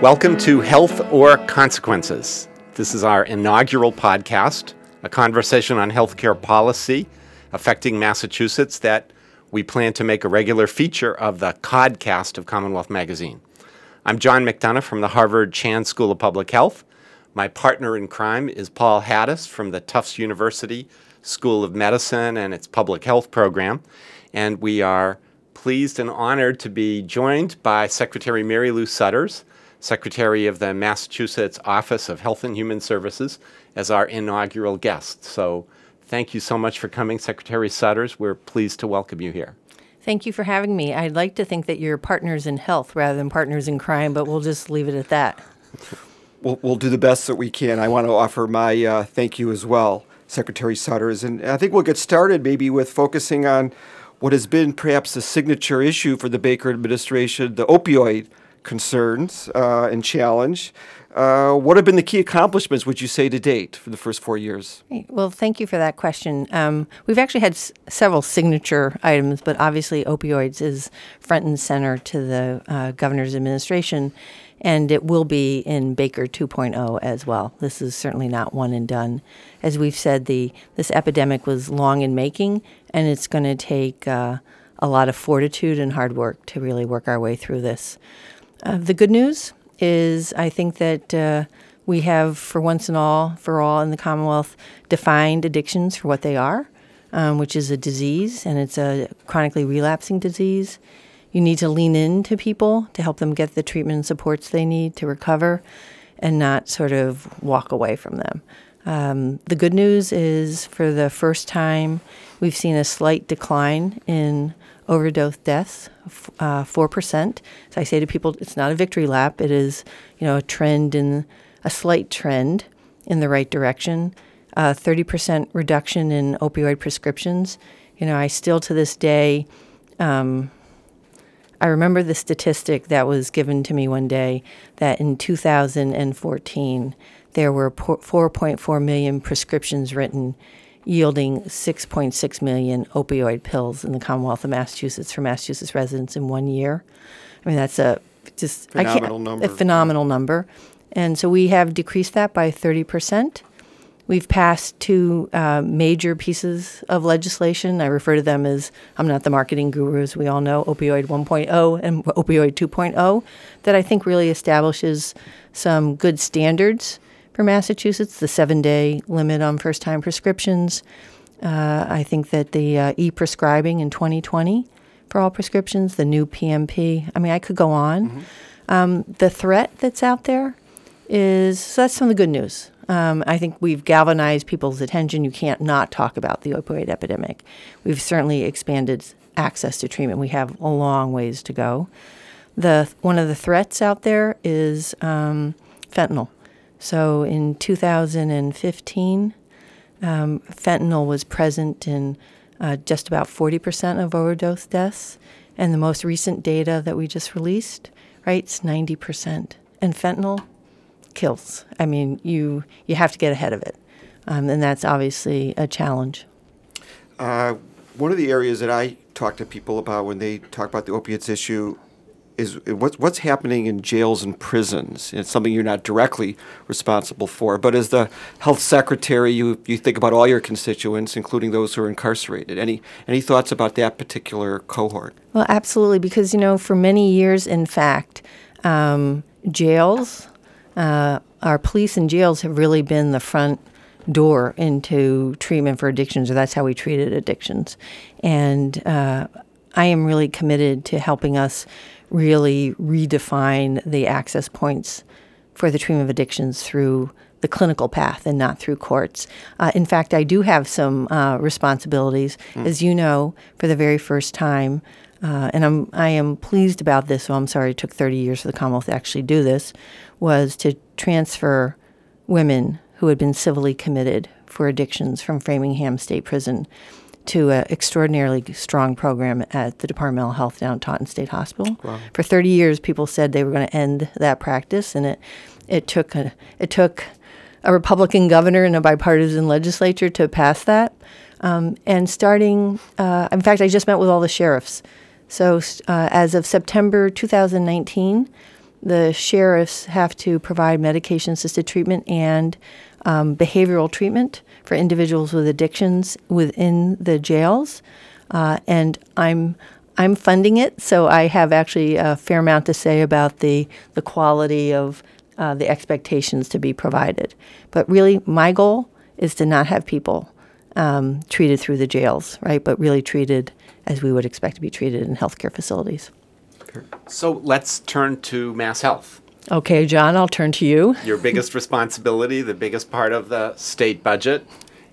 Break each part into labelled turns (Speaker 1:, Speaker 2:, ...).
Speaker 1: Welcome to Health or Consequences. This is our inaugural podcast, a conversation on healthcare policy affecting Massachusetts that we plan to make a regular feature of the Codcast of Commonwealth Magazine. I'm John McDonough from the Harvard Chan School of Public Health. My partner in crime is Paul Hattis from the Tufts University School of Medicine and its Public Health program. And we are pleased and honored to be joined by Secretary Marylou Sudders, Secretary of the Massachusetts Office of Health and Human Services, as our inaugural guest. So thank you so much for coming, Secretary Sudders. We're pleased to welcome you here.
Speaker 2: Thank you for having me. I'd like to think that you're partners in health rather than partners in crime, but we'll just leave it at that.
Speaker 3: We'll, we'll do the best that we can. I want to offer my uh, thank you as well, Secretary Sudders. And I think we'll get started maybe with focusing on what has been perhaps the signature issue for the Baker administration, the opioid concerns uh, and challenge. Uh, what have been the key accomplishments, would you say, to date for the first four years?
Speaker 2: Well, thank you for that question. Um, we've actually had s- several signature items, but obviously opioids is front and center to the uh, governor's administration, and it will be in Baker 2.0 as well. This is certainly not one and done. As we've said, the this epidemic was long in making, and it's going to take uh, a lot of fortitude and hard work to really work our way through this. Uh, the good news is I think that uh, we have, for once and all, for all in the Commonwealth, defined addictions for what they are, um, which is a disease and it's a chronically relapsing disease. You need to lean into people to help them get the treatment and supports they need to recover and not sort of walk away from them. Um, the good news is for the first time, we've seen a slight decline in overdose deaths, uh, four percent. So I say to people, it's not a victory lap. It is, you know, a trend in a slight trend in the right direction. Uh, thirty percent reduction in opioid prescriptions. You know, I still to this day. Um, I remember the statistic that was given to me one day that in 2014 there were 4.4 million prescriptions written yielding 6.6 million opioid pills in the Commonwealth of Massachusetts for Massachusetts residents in one year. I mean, that's a just
Speaker 3: phenomenal number.
Speaker 2: A phenomenal number. And so we have decreased that by 30%. We've passed two uh, major pieces of legislation. I refer to them as, I'm not the marketing guru, as we all know, Opioid 1.0 and Opioid 2.0, that I think really establishes some good standards for Massachusetts, the seven day limit on first time prescriptions. Uh, I think that the uh, e prescribing in 2020 for all prescriptions, the new PMP. I mean, I could go on. Mm-hmm. Um, the threat that's out there is so that's some of the good news. Um, I think we've galvanized people's attention. You can't not talk about the opioid epidemic. We've certainly expanded access to treatment. We have a long ways to go. The one of the threats out there is um, fentanyl. So in 2015, um, fentanyl was present in uh, just about 40% of overdose deaths. And the most recent data that we just released, right, it's 90%. And fentanyl kills. I mean, you, you have to get ahead of it. Um, and that's obviously a challenge.
Speaker 3: Uh, one of the areas that I talk to people about when they talk about the opiates issue is what's what's happening in jails and prisons. It's something you're not directly responsible for, but as the health secretary, you you think about all your constituents, including those who are incarcerated. Any any thoughts about that particular cohort?
Speaker 2: Well, absolutely, because you know, for many years, in fact, um, jails, uh, our police and jails have really been the front door into treatment for addictions, or that's how we treated addictions, and. Uh, I am really committed to helping us really redefine the access points for the treatment of addictions through the clinical path and not through courts. Uh, in fact, I do have some uh, responsibilities, mm. as you know, for the very first time. Uh, and I'm I am pleased about this. So I'm sorry it took 30 years for the Commonwealth to actually do this. Was to transfer women who had been civilly committed for addictions from Framingham State Prison to an extraordinarily strong program at the Department of Health down at Taunton State Hospital. Wow. For 30 years, people said they were going to end that practice, and it it took a, it took a Republican governor and a bipartisan legislature to pass that. Um, and starting, uh, in fact, I just met with all the sheriffs. So uh, as of September 2019, the sheriffs have to provide medication assisted treatment and um, behavioral treatment for individuals with addictions within the jails. Uh, and I'm I'm funding it, so I have actually a fair amount to say about the the quality of uh, the expectations to be provided. But really, my goal is to not have people um, treated through the jails, right? But really treated as we would expect to be treated in healthcare facilities.
Speaker 1: So let's turn to Mass Health.
Speaker 2: Okay, John, I'll turn to you.
Speaker 1: Your biggest responsibility, the biggest part of the state budget.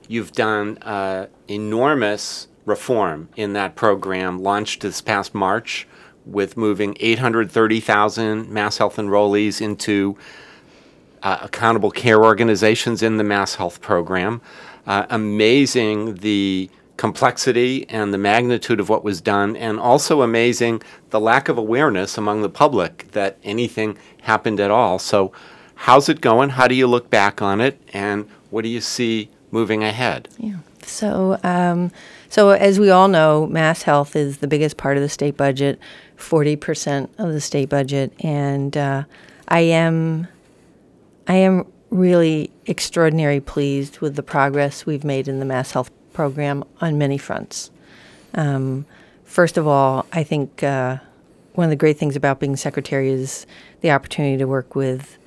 Speaker 1: You've done uh, enormous reform in that program, launched this past March with moving 830,000 Mass Health enrollees into uh, accountable care organizations in the Mass Health program. Uh, amazing the complexity and the magnitude of what was done, and also amazing the lack of awareness among the public that anything happened at all. So, how's it going? How do you look back on it, and what do you see moving ahead?
Speaker 2: Yeah. So, um, so as we all know, Mass Health is the biggest part of the state budget, forty percent of the state budget, and uh, I am, I am really extraordinarily pleased with the progress we've made in the Mass Health program on many fronts. Um, first of all, I think uh, one of the great things about being secretary is the opportunity to work with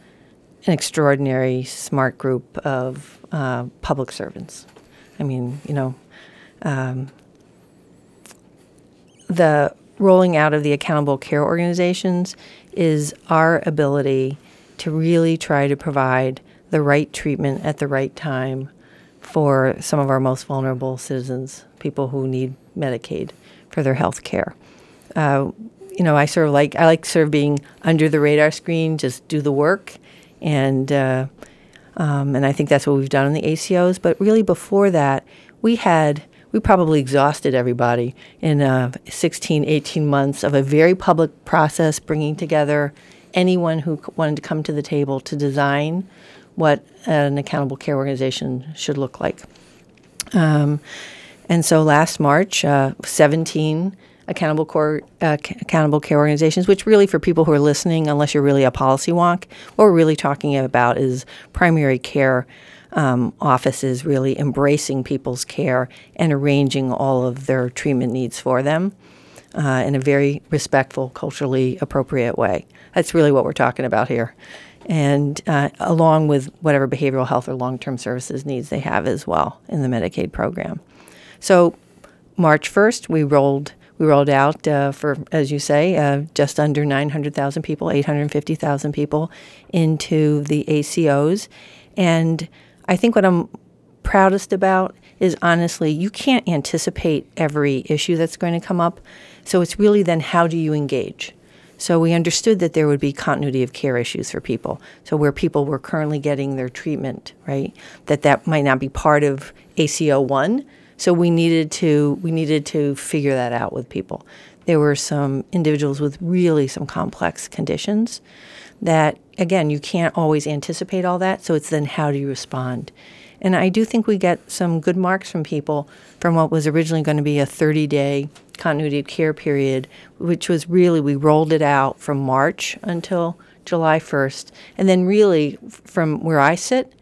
Speaker 2: an extraordinary, smart group of uh, public servants. I mean, you know, um, the rolling out of the accountable care organizations is our ability to really try to provide the right treatment at the right time for some of our most vulnerable citizens, people who need Medicaid for their health care. Uh, you know, I sort of like I like sort of being under the radar screen, just do the work, and uh, um, and I think that's what we've done in the ACOs. But really, before that, we had we probably exhausted everybody in uh, 16, 18 months of a very public process, bringing together anyone who wanted to come to the table to design what an accountable care organization should look like. Um, and so last March, uh, 17 accountable core, uh, accountable care organizations, which really for people who are listening, unless you're really a policy wonk, what we're really talking about is primary care um, offices really embracing people's care and arranging all of their treatment needs for them uh, in a very respectful, culturally appropriate way. That's really what we're talking about here and uh, along with whatever behavioral health or long term services needs they have as well in the Medicaid program. So, March 1st, we rolled. We rolled out uh, for, as you say, uh, just under 900,000 people, 850,000 people into the ACOs. And I think what I'm proudest about is honestly, you can't anticipate every issue that's going to come up. So it's really then how do you engage? So we understood that there would be continuity of care issues for people. So where people were currently getting their treatment, right? That that might not be part of ACO one. So we needed to we needed to figure that out with people. There were some individuals with really some complex conditions that again you can't always anticipate all that. So it's then how do you respond? And I do think we get some good marks from people from what was originally going to be a 30 day continuity of care period, which was really, we rolled it out from March until July 1st. And then, really, from where I sit,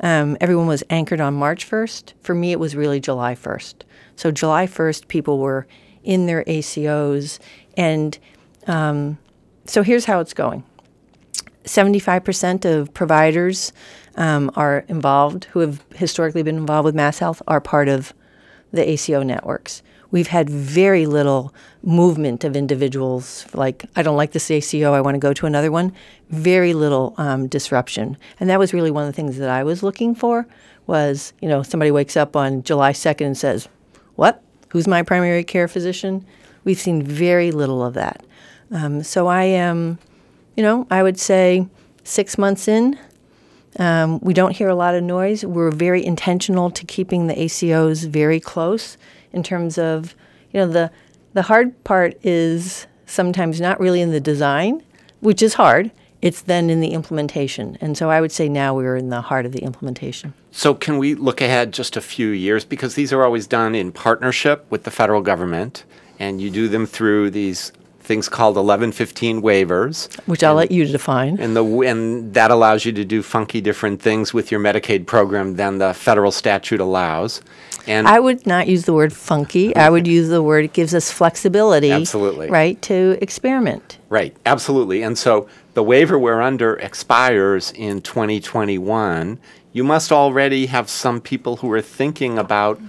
Speaker 2: um, everyone was anchored on March 1st. For me, it was really July 1st. So, July 1st, people were in their ACOs. And um, so, here's how it's going 75% of providers um, are involved, who have historically been involved with Mass Health, are part of the ACO networks. We've had very little movement of individuals like i don't like this aco i want to go to another one. Very little um, disruption. And that was really one of the things that i was looking for was you know somebody wakes up on july 2nd and says what? Who's my primary care physician? We've seen very little of that. Um, so i am you know i would say six months in um, we don't hear a lot of noise. We're very intentional to keeping the ACOs very close in terms of, you know, the the hard part is sometimes not really in the design, which is hard. It's then in the implementation. And so I would say now we're in the heart of the implementation.
Speaker 1: So, can we look ahead just a few years? Because these are always done in partnership with the federal government, and you do them through these things called 1115 waivers.
Speaker 2: Which I'll let you define.
Speaker 1: And, the, and that allows you to do funky different things with your Medicaid program than the federal statute allows.
Speaker 2: And I would not use the word funky. I would use the word it gives us flexibility.
Speaker 1: Absolutely.
Speaker 2: Right, to experiment.
Speaker 1: Right, absolutely. And so the waiver we're under expires in 2021. You must already have some people who are thinking about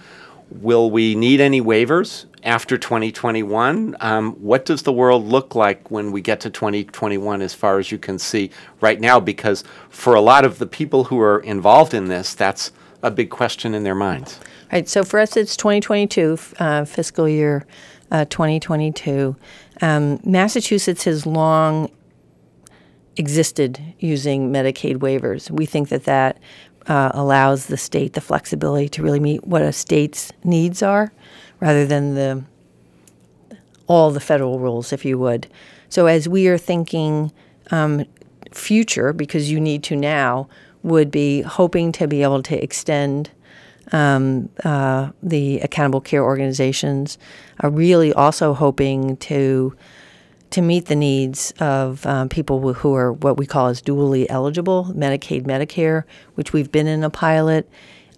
Speaker 1: will we need any waivers after 2021? Um, what does the world look like when we get to 2021 as far as you can see right now? Because for a lot of the people who are involved in this, that's a big question in their minds.
Speaker 2: Right. So for us, it's 2022, uh, fiscal year uh, 2022. Um, Massachusetts has long existed using Medicaid waivers. We think that that uh, allows the state the flexibility to really meet what a state's needs are, rather than the all the federal rules, if you would. So as we are thinking um, future, because you need to now, would be hoping to be able to extend um, uh, the accountable care organizations, are really also hoping to to meet the needs of um, people who are what we call as dually eligible, Medicaid, Medicare, which we've been in a pilot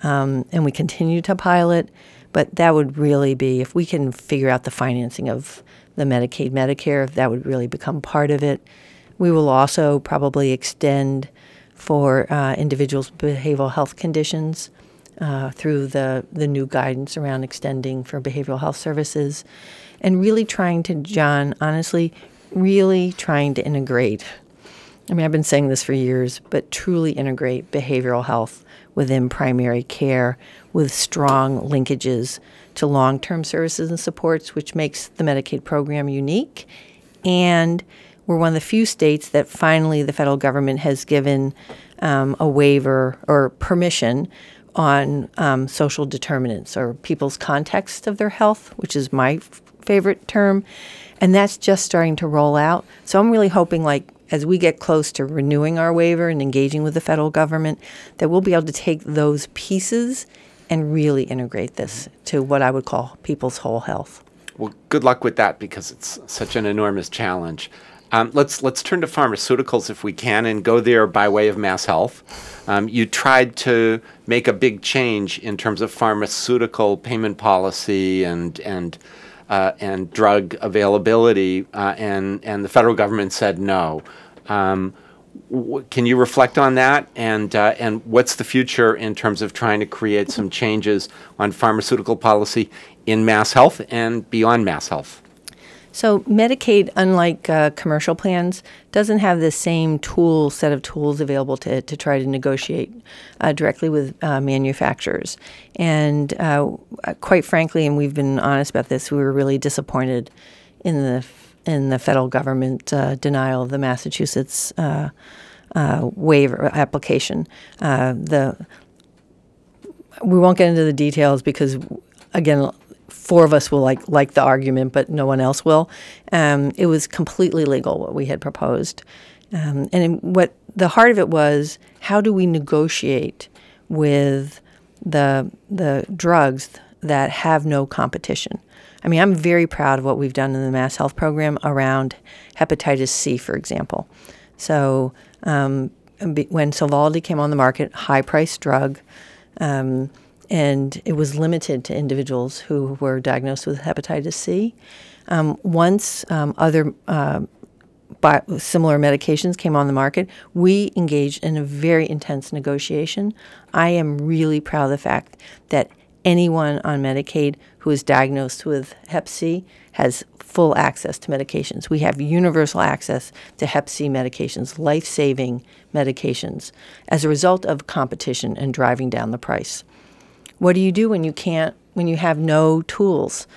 Speaker 2: um, and we continue to pilot. But that would really be, if we can figure out the financing of the Medicaid, Medicare, that would really become part of it. We will also probably extend for uh, individuals behavioral health conditions uh, through the, the new guidance around extending for behavioral health services and really trying to, John, honestly, really trying to integrate. I mean, I've been saying this for years, but truly integrate behavioral health within primary care with strong linkages to long term services and supports, which makes the Medicaid program unique. And we're one of the few states that finally the federal government has given um, a waiver or permission on um, social determinants or people's context of their health, which is my favorite term. And that's just starting to roll out. So I'm really hoping, like, as we get close to renewing our waiver and engaging with the federal government, that we'll be able to take those pieces and really integrate this to what I would call people's whole health.
Speaker 1: Well, good luck with that because it's such an enormous challenge. Um, let's let's turn to pharmaceuticals if we can, and go there by way of Mass Health. Um, you tried to make a big change in terms of pharmaceutical payment policy and and uh, and drug availability, uh, and and the federal government said no. Um, w- can you reflect on that, and uh, and what's the future in terms of trying to create some changes on pharmaceutical policy in Mass Health and beyond Mass Health?
Speaker 2: So Medicaid, unlike uh, commercial plans, doesn't have the same tool set of tools available to, to try to negotiate uh, directly with uh, manufacturers. And uh, quite frankly, and we've been honest about this, we were really disappointed in the in the federal government uh, denial of the Massachusetts uh, waiver application. the we won't get into the details because again four of us will like like the argument, but no one else will. Um, it was completely legal what we had proposed, um, and what the heart of it was: how do we negotiate with the the drugs that have no competition? I mean, I'm very proud of what we've done in the Mass Health program around hepatitis C, for example. So um, when Sovaldi came on the market, high priced drug. Um, and it was limited to individuals who were diagnosed with hepatitis C. Um, once um, other uh, similar medications came on the market, we engaged in a very intense negotiation. I am really proud of the fact that anyone on Medicaid who is diagnosed with Hep C has full access to medications. We have universal access to Hep C medications, life saving medications, as a result of competition and driving down the price. What do you do when you can't, when you have no tools?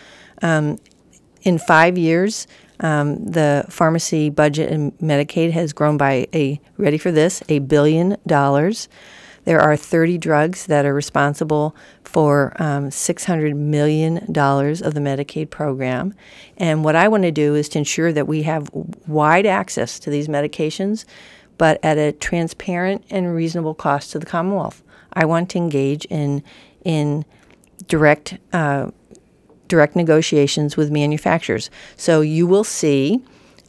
Speaker 2: Um, in five years, um, the pharmacy budget in Medicaid has grown by a, ready for this, a billion dollars. There are 30 drugs that are responsible for um, $600 million of the Medicaid program. And what I want to do is to ensure that we have wide access to these medications, but at a transparent and reasonable cost to the Commonwealth. I want to engage in in direct uh, direct negotiations with manufacturers. So you will see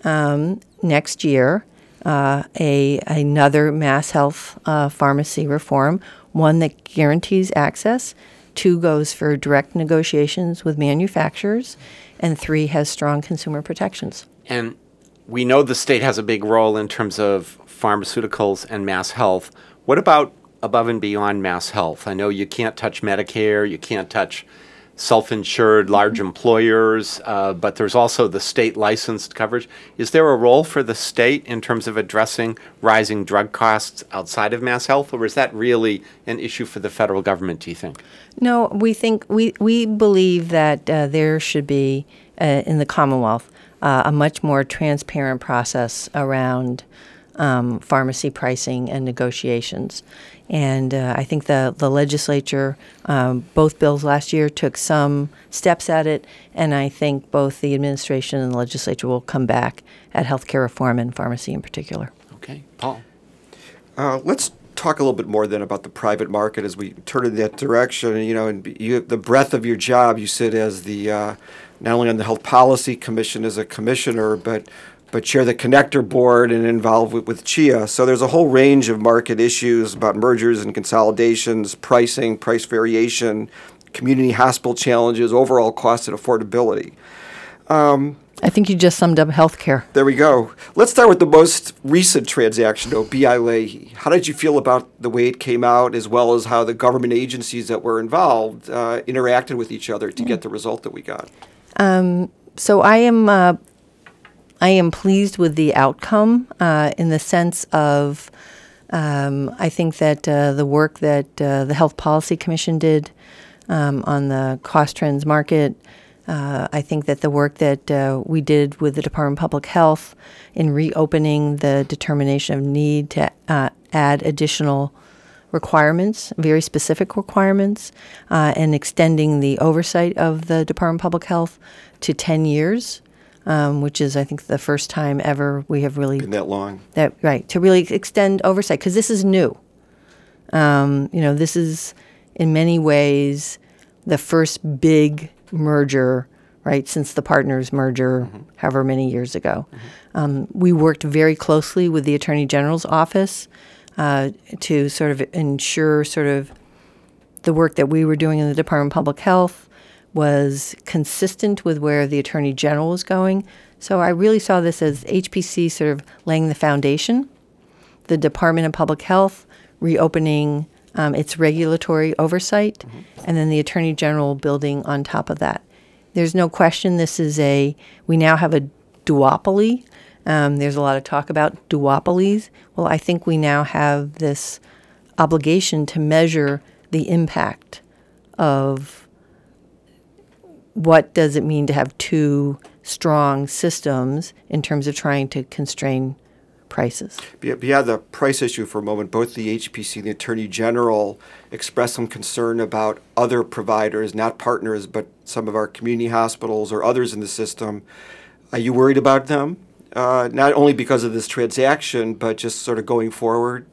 Speaker 2: um, next year uh, a another mass health uh, pharmacy reform, one that guarantees access, two goes for direct negotiations with manufacturers, and three has strong consumer protections.
Speaker 1: And we know the state has a big role in terms of pharmaceuticals and mass health. What about above and beyond mass health? I know you can't touch Medicare, you can't touch self insured large employers, uh, but there's also the state licensed coverage. Is there a role for the state in terms of addressing rising drug costs outside of mass health, or is that really an issue for the federal government, do you think?
Speaker 2: No, we think we, we believe that uh, there should be uh, in the Commonwealth uh, a much more transparent process around um, pharmacy pricing and negotiations. And uh, I think the, the legislature, um, both bills last year, took some steps at it. And I think both the administration and the legislature will come back at healthcare reform and pharmacy in particular.
Speaker 1: Okay, Paul.
Speaker 3: Uh, let's talk a little bit more then about the private market as we turn in that direction. You know, and you, the breadth of your job, you sit as the uh, not only on the Health Policy Commission as a commissioner, but but chair the connector board and involved with, with CHIA. So there's a whole range of market issues about mergers and consolidations, pricing, price variation, community hospital challenges, overall cost and affordability.
Speaker 2: Um, I think you just summed up healthcare.
Speaker 3: There we go. Let's start with the most recent transaction, though, BI Lahey. How did you feel about the way it came out, as well as how the government agencies that were involved uh, interacted with each other to mm. get the result that we got? Um,
Speaker 2: so I am uh, I am pleased with the outcome uh, in the sense of um, I think that uh, the work that uh, the Health Policy Commission did um, on the cost trends market. Uh, I think that the work that uh, we did with the Department of Public Health in reopening the determination of need to uh, add additional requirements, very specific requirements, and extending the oversight of the Department of Public Health to 10 years um, which is I think the first time ever we have really
Speaker 3: been that long.
Speaker 2: That right to really extend oversight because this is new. Um, you know, this is in many ways the first big merger, right, since the partners merger, mm-hmm. however many years ago. Mm-hmm. Um, we worked very closely with the Attorney General's office uh, to sort of ensure sort of the work that we were doing in the Department of Public Health was consistent with where the Attorney General was going. So I really saw this as HPC sort of laying the foundation, the Department of Public Health reopening um, its regulatory oversight, mm-hmm. and then the Attorney General building on top of that. There's no question this is a, we now have a duopoly. Um, there's a lot of talk about duopolies. Well, I think we now have this obligation to measure the impact of what does it mean to have two strong systems in terms of trying to constrain prices?
Speaker 3: Beyond the price issue for a moment, both the HPC and the Attorney General expressed some concern about other providers, not partners, but some of our community hospitals or others in the system. Are you worried about them? Uh, not only because of this transaction, but just sort of going forward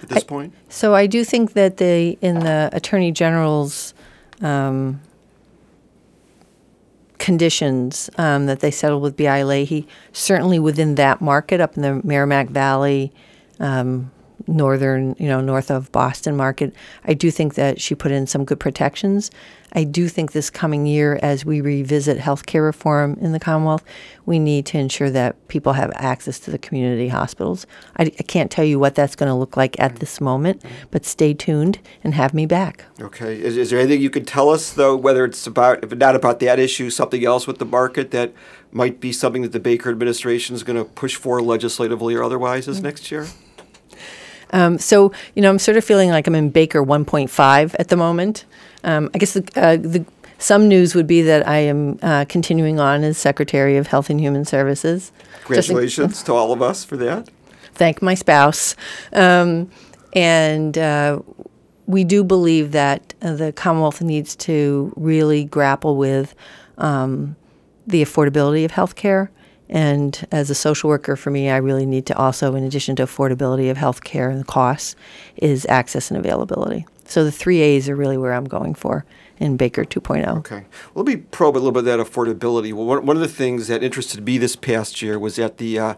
Speaker 3: at this I, point?
Speaker 2: So I do think that the in the Attorney General's um, conditions um, that they settled with BI Lahey, certainly within that market up in the Merrimack Valley, um, northern, you know, north of Boston market, I do think that she put in some good protections. I do think this coming year, as we revisit healthcare reform in the Commonwealth, we need to ensure that people have access to the community hospitals. I, I can't tell you what that's going to look like at this moment, but stay tuned and have me back.
Speaker 3: Okay. Is, is there anything you can tell us, though, whether it's about, if not about that issue, something else with the market that might be something that the Baker administration is going to push for legislatively or otherwise this mm-hmm. next year?
Speaker 2: Um, so, you know, I'm sort of feeling like I'm in Baker 1.5 at the moment. Um, I guess the, uh, the some news would be that I am uh, continuing on as Secretary of Health and Human Services.
Speaker 3: Congratulations in, to all of us for that.
Speaker 2: Thank my spouse. Um, and uh, we do believe that uh, the Commonwealth needs to really grapple with um, the affordability of health care and as a social worker, for me, I really need to also, in addition to affordability of health care and the costs, is access and availability. So the three A's are really where I'm going for in Baker 2.0.
Speaker 3: Okay. Well, let me probe a little bit of that affordability. Well, one, one of the things that interested me this past year was at the uh,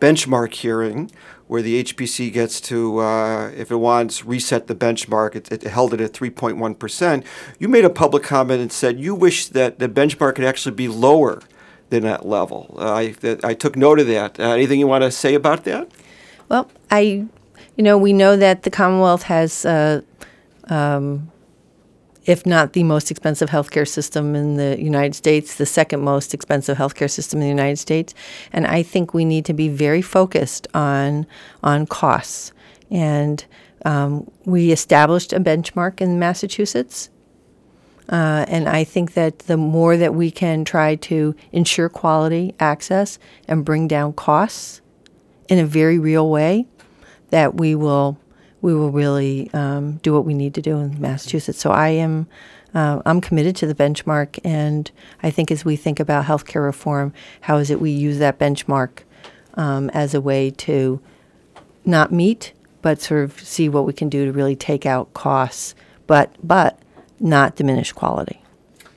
Speaker 3: benchmark hearing where the HPC gets to, uh, if it wants, reset the benchmark. It, it held it at 3.1%. You made a public comment and said you wish that the benchmark could actually be lower than that level. I, I took note of that. Uh, anything you want to say about that?
Speaker 2: Well, I, you know, we know that the Commonwealth has, uh, um, if not the most expensive healthcare system in the United States, the second most expensive healthcare system in the United States, and I think we need to be very focused on on costs. And um, we established a benchmark in Massachusetts. Uh, and I think that the more that we can try to ensure quality access and bring down costs in a very real way, that we will we will really um, do what we need to do in Massachusetts. So I am uh, I'm committed to the benchmark, and I think as we think about healthcare reform, how is it we use that benchmark um, as a way to not meet, but sort of see what we can do to really take out costs, but but not diminish quality.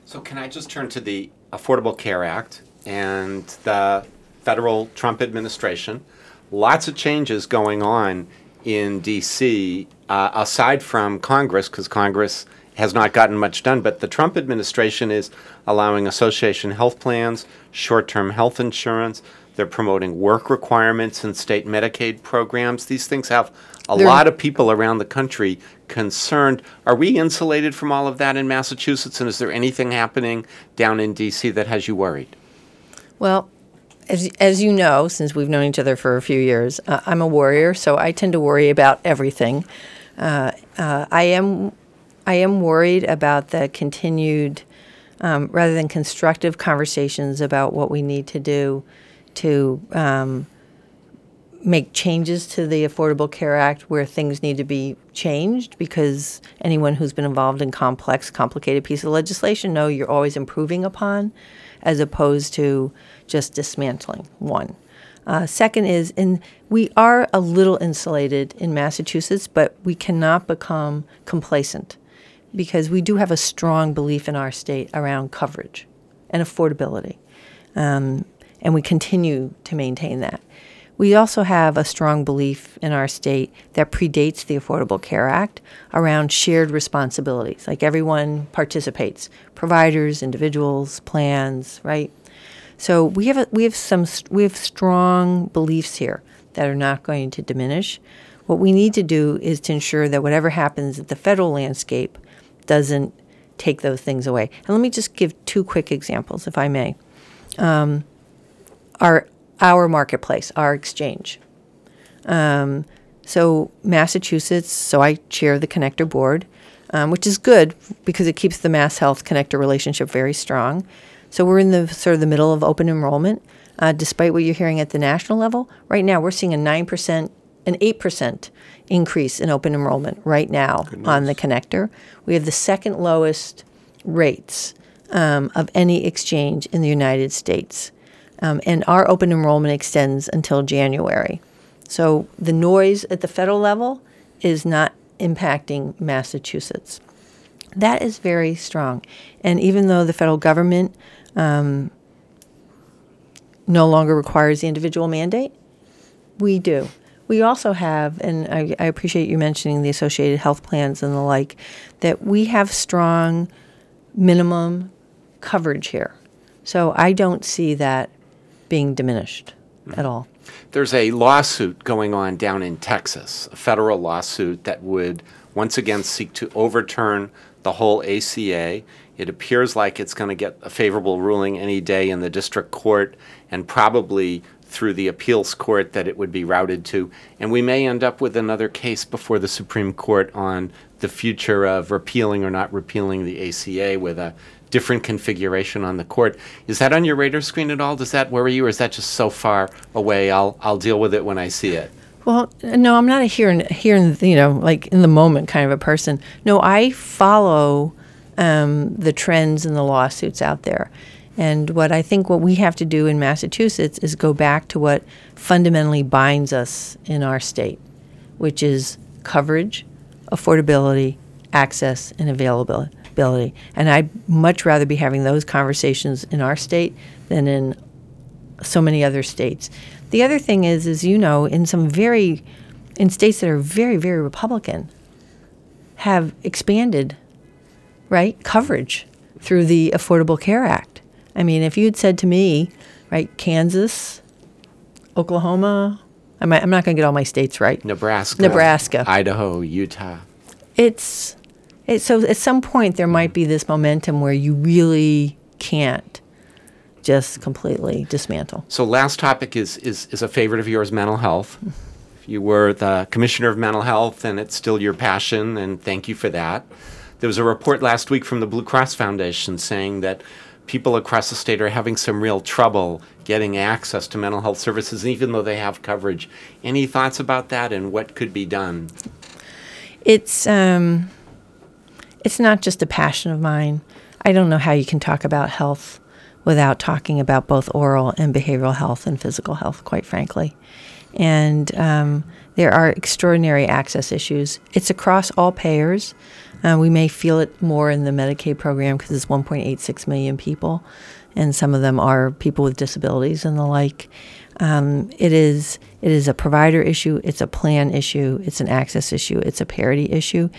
Speaker 1: So can I just turn to the Affordable Care Act and the federal Trump administration? Lots of changes going on in D.C. Uh, aside from Congress, because Congress has not gotten much done. But the Trump administration is allowing association health plans, short term health insurance. They're promoting work requirements in state Medicaid programs. These things have a
Speaker 2: They're-
Speaker 1: lot of people around the country concerned. Are we insulated from all of that in Massachusetts? And is there anything happening down in D.C. that has you worried?
Speaker 2: Well, as, as you know, since we've known each other for a few years, uh, I'm a worrier, so I tend to worry about everything. Uh, uh, I am I am worried about the continued, um, rather than constructive conversations about what we need to do to um, make changes to the Affordable Care Act where things need to be changed because anyone who's been involved in complex, complicated piece of legislation know you're always improving upon as opposed to just dismantling one. Uh, second is, in we are a little insulated in Massachusetts, but we cannot become complacent because we do have a strong belief in our state around coverage and affordability, um, and we continue to maintain that. We also have a strong belief in our state that predates the Affordable Care Act around shared responsibilities. Like everyone participates providers, individuals, plans, right? So we have, a, we have some we have strong beliefs here that are not going to diminish. What we need to do is to ensure that whatever happens at the federal landscape doesn't take those things away. And let me just give two quick examples, if I may. Um, our our marketplace, our exchange. Um, so Massachusetts. So I chair the connector board, um, which is good because it keeps the Mass Health connector relationship very strong. So we're in the sort of the middle of open enrollment. Uh, despite what you're hearing at the national level, right now we're seeing a nine percent, an eight percent increase in open enrollment right now on the connector. We have the second lowest rates um, of any exchange in the United States. Um, and our open enrollment extends until January. So the noise at the federal level is not impacting Massachusetts. That is very strong. And even though the federal government um, no longer requires the individual mandate, we do. We also have, and I, I appreciate you mentioning the associated health plans and the like, that we have strong minimum coverage here. So I don't see that being diminished at all.
Speaker 1: There's a lawsuit going on down in Texas, a federal lawsuit that would once again seek to overturn the whole ACA. It appears like it's going to get a favorable ruling any day in the district court and probably through the appeals court that it would be routed to. And we may end up with another case before the Supreme Court on the future of repealing or not repealing the ACA with a different configuration on the court. Is that on your radar screen at all? Does that worry you, or is that just so far away? I'll I'll deal with it when I see it.
Speaker 2: Well, no, I'm not a here and here you know like in the moment kind of a person. No, I follow um, the trends and the lawsuits out there. And what I think what we have to do in Massachusetts is go back to what fundamentally binds us in our state, which is coverage, affordability, access, and availability. And I'd much rather be having those conversations in our state than in so many other states. The other thing is, as you know, in some very, in states that are very, very Republican, have expanded, right, coverage through the Affordable Care Act. I mean, if you had said to me, right, Kansas, Oklahoma, I'm, I'm not going to get all my states right.
Speaker 1: Nebraska,
Speaker 2: Nebraska.
Speaker 1: Idaho, Utah.
Speaker 2: It's, it's so at some point there might be this momentum where you really can't just completely dismantle.
Speaker 1: So last topic is, is, is a favorite of yours, mental health. You were the commissioner of mental health, and it's still your passion, and thank you for that. There was a report last week from the Blue Cross Foundation saying that people across the state are having some real trouble getting access to mental health services, even though they have coverage. Any thoughts about that, and what could be done?
Speaker 2: It's um, it's not just a passion of mine. I don't know how you can talk about health without talking about both oral and behavioral health and physical health, quite frankly. And um, there are extraordinary access issues. It's across all payers. Uh, we may feel it more in the Medicaid program because it's 1.86 million people, and some of them are people with disabilities and the like. Um, it is it is a provider issue. It's a plan issue. It's an access issue. It's a parity issue.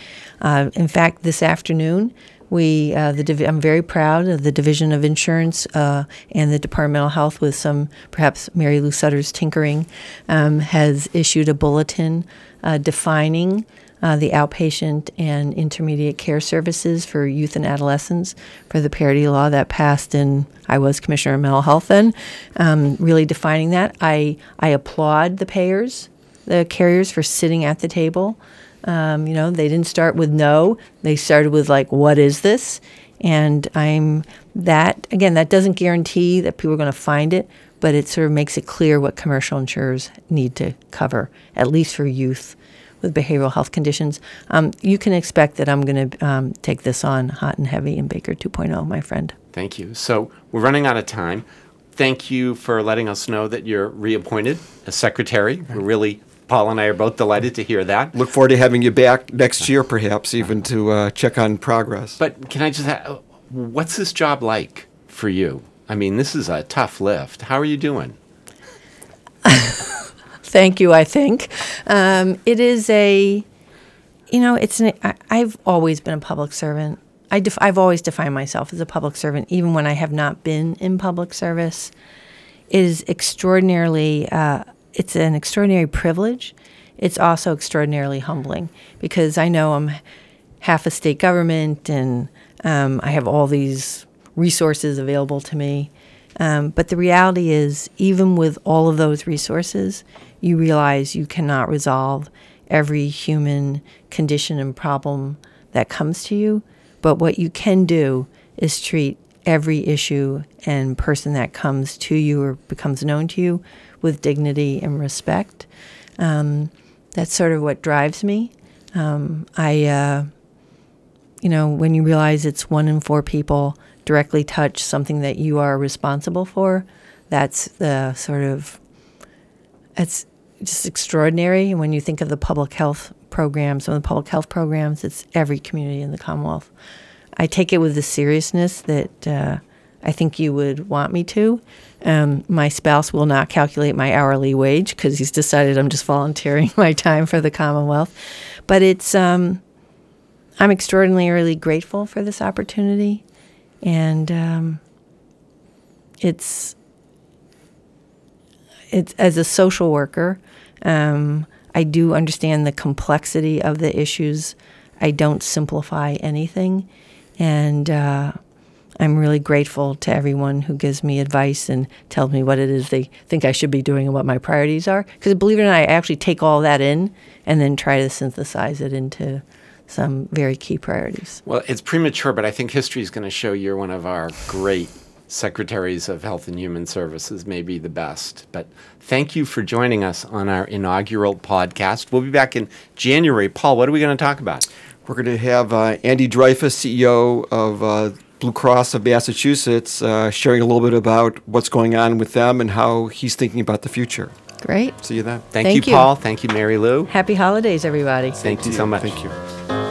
Speaker 2: Uh, in fact, this afternoon we, uh, the divi- I'm very proud of the Division of Insurance uh, and the Department of Health, with some perhaps Marylou Sudders' tinkering, um, has issued a bulletin uh, defining uh, the outpatient and intermediate care services for youth and adolescents for the parity law that passed in I was commissioner of mental health then, um, really defining that. I I applaud the payers, the carriers for sitting at the table. Um, you know, they didn't start with no. They started with like, what is this? And I'm that again. That doesn't guarantee that people are going to find it, but it sort of makes it clear what commercial insurers need to cover, at least for youth with behavioral health conditions. Um, you can expect that I'm going to um, take this on hot and heavy in Baker 2.0, my friend.
Speaker 1: Thank you. So we're running out of time. Thank you for letting us know that you're reappointed as secretary. We're really Paul and I are both delighted to hear that.
Speaker 3: Look forward to having you back next year, perhaps even to uh, check on progress.
Speaker 1: But can I just ask, what's this job like for you? I mean, this is a tough lift. How are you doing?
Speaker 2: Thank you, I think. Um, it is a, you know, it's an, I, I've always been a public servant. I I've always defined myself as a public servant, even when I have not been in public service. It is extraordinarily, uh, it's an extraordinary privilege. It's also extraordinarily humbling because I know I'm half a state government and um, I have all these resources available to me. Um, but the reality is, even with all of those resources, you realize you cannot resolve every human condition and problem that comes to you. But what you can do is treat every issue and person that comes to you or becomes known to you with dignity and respect. Um, that's sort of what drives me. Um, I, uh, you know, when you realize it's one in four people directly touch something that you are responsible for, that's the sort of, it's just extraordinary. When you think of the public health programs, some of the public health programs, it's every community in the Commonwealth. I take it with the seriousness that uh, I think you would want me to. Um, my spouse will not calculate my hourly wage because he's decided I'm just volunteering my time for the Commonwealth. But it's, um, I'm extraordinarily grateful for this opportunity. And um, it's, it's, as a social worker, um, I do understand the complexity of the issues. I don't simplify anything. And, uh, I'm really grateful to everyone who gives me advice and tells me what it is they think I should be doing and what my priorities are. Because believe it or not, I actually take all that in and then try to synthesize it into some very key priorities.
Speaker 1: Well, it's premature, but I think history is going to show you're one of our great secretaries of Health and Human Services, may be the best. But thank you for joining us on our inaugural podcast. We'll be back in January. Paul, what are we going to talk about?
Speaker 3: We're going to have uh, Andy Dreyfus, CEO of uh, Blue Cross of Massachusetts, uh, sharing a little bit about what's going on with them and how he's thinking about the future.
Speaker 2: Great.
Speaker 3: See you then.
Speaker 1: Thank,
Speaker 2: Thank
Speaker 1: you,
Speaker 2: you.
Speaker 1: Paul. Thank you, Marylou.
Speaker 2: Happy holidays, everybody.
Speaker 1: Thank you so much.
Speaker 3: Thank you.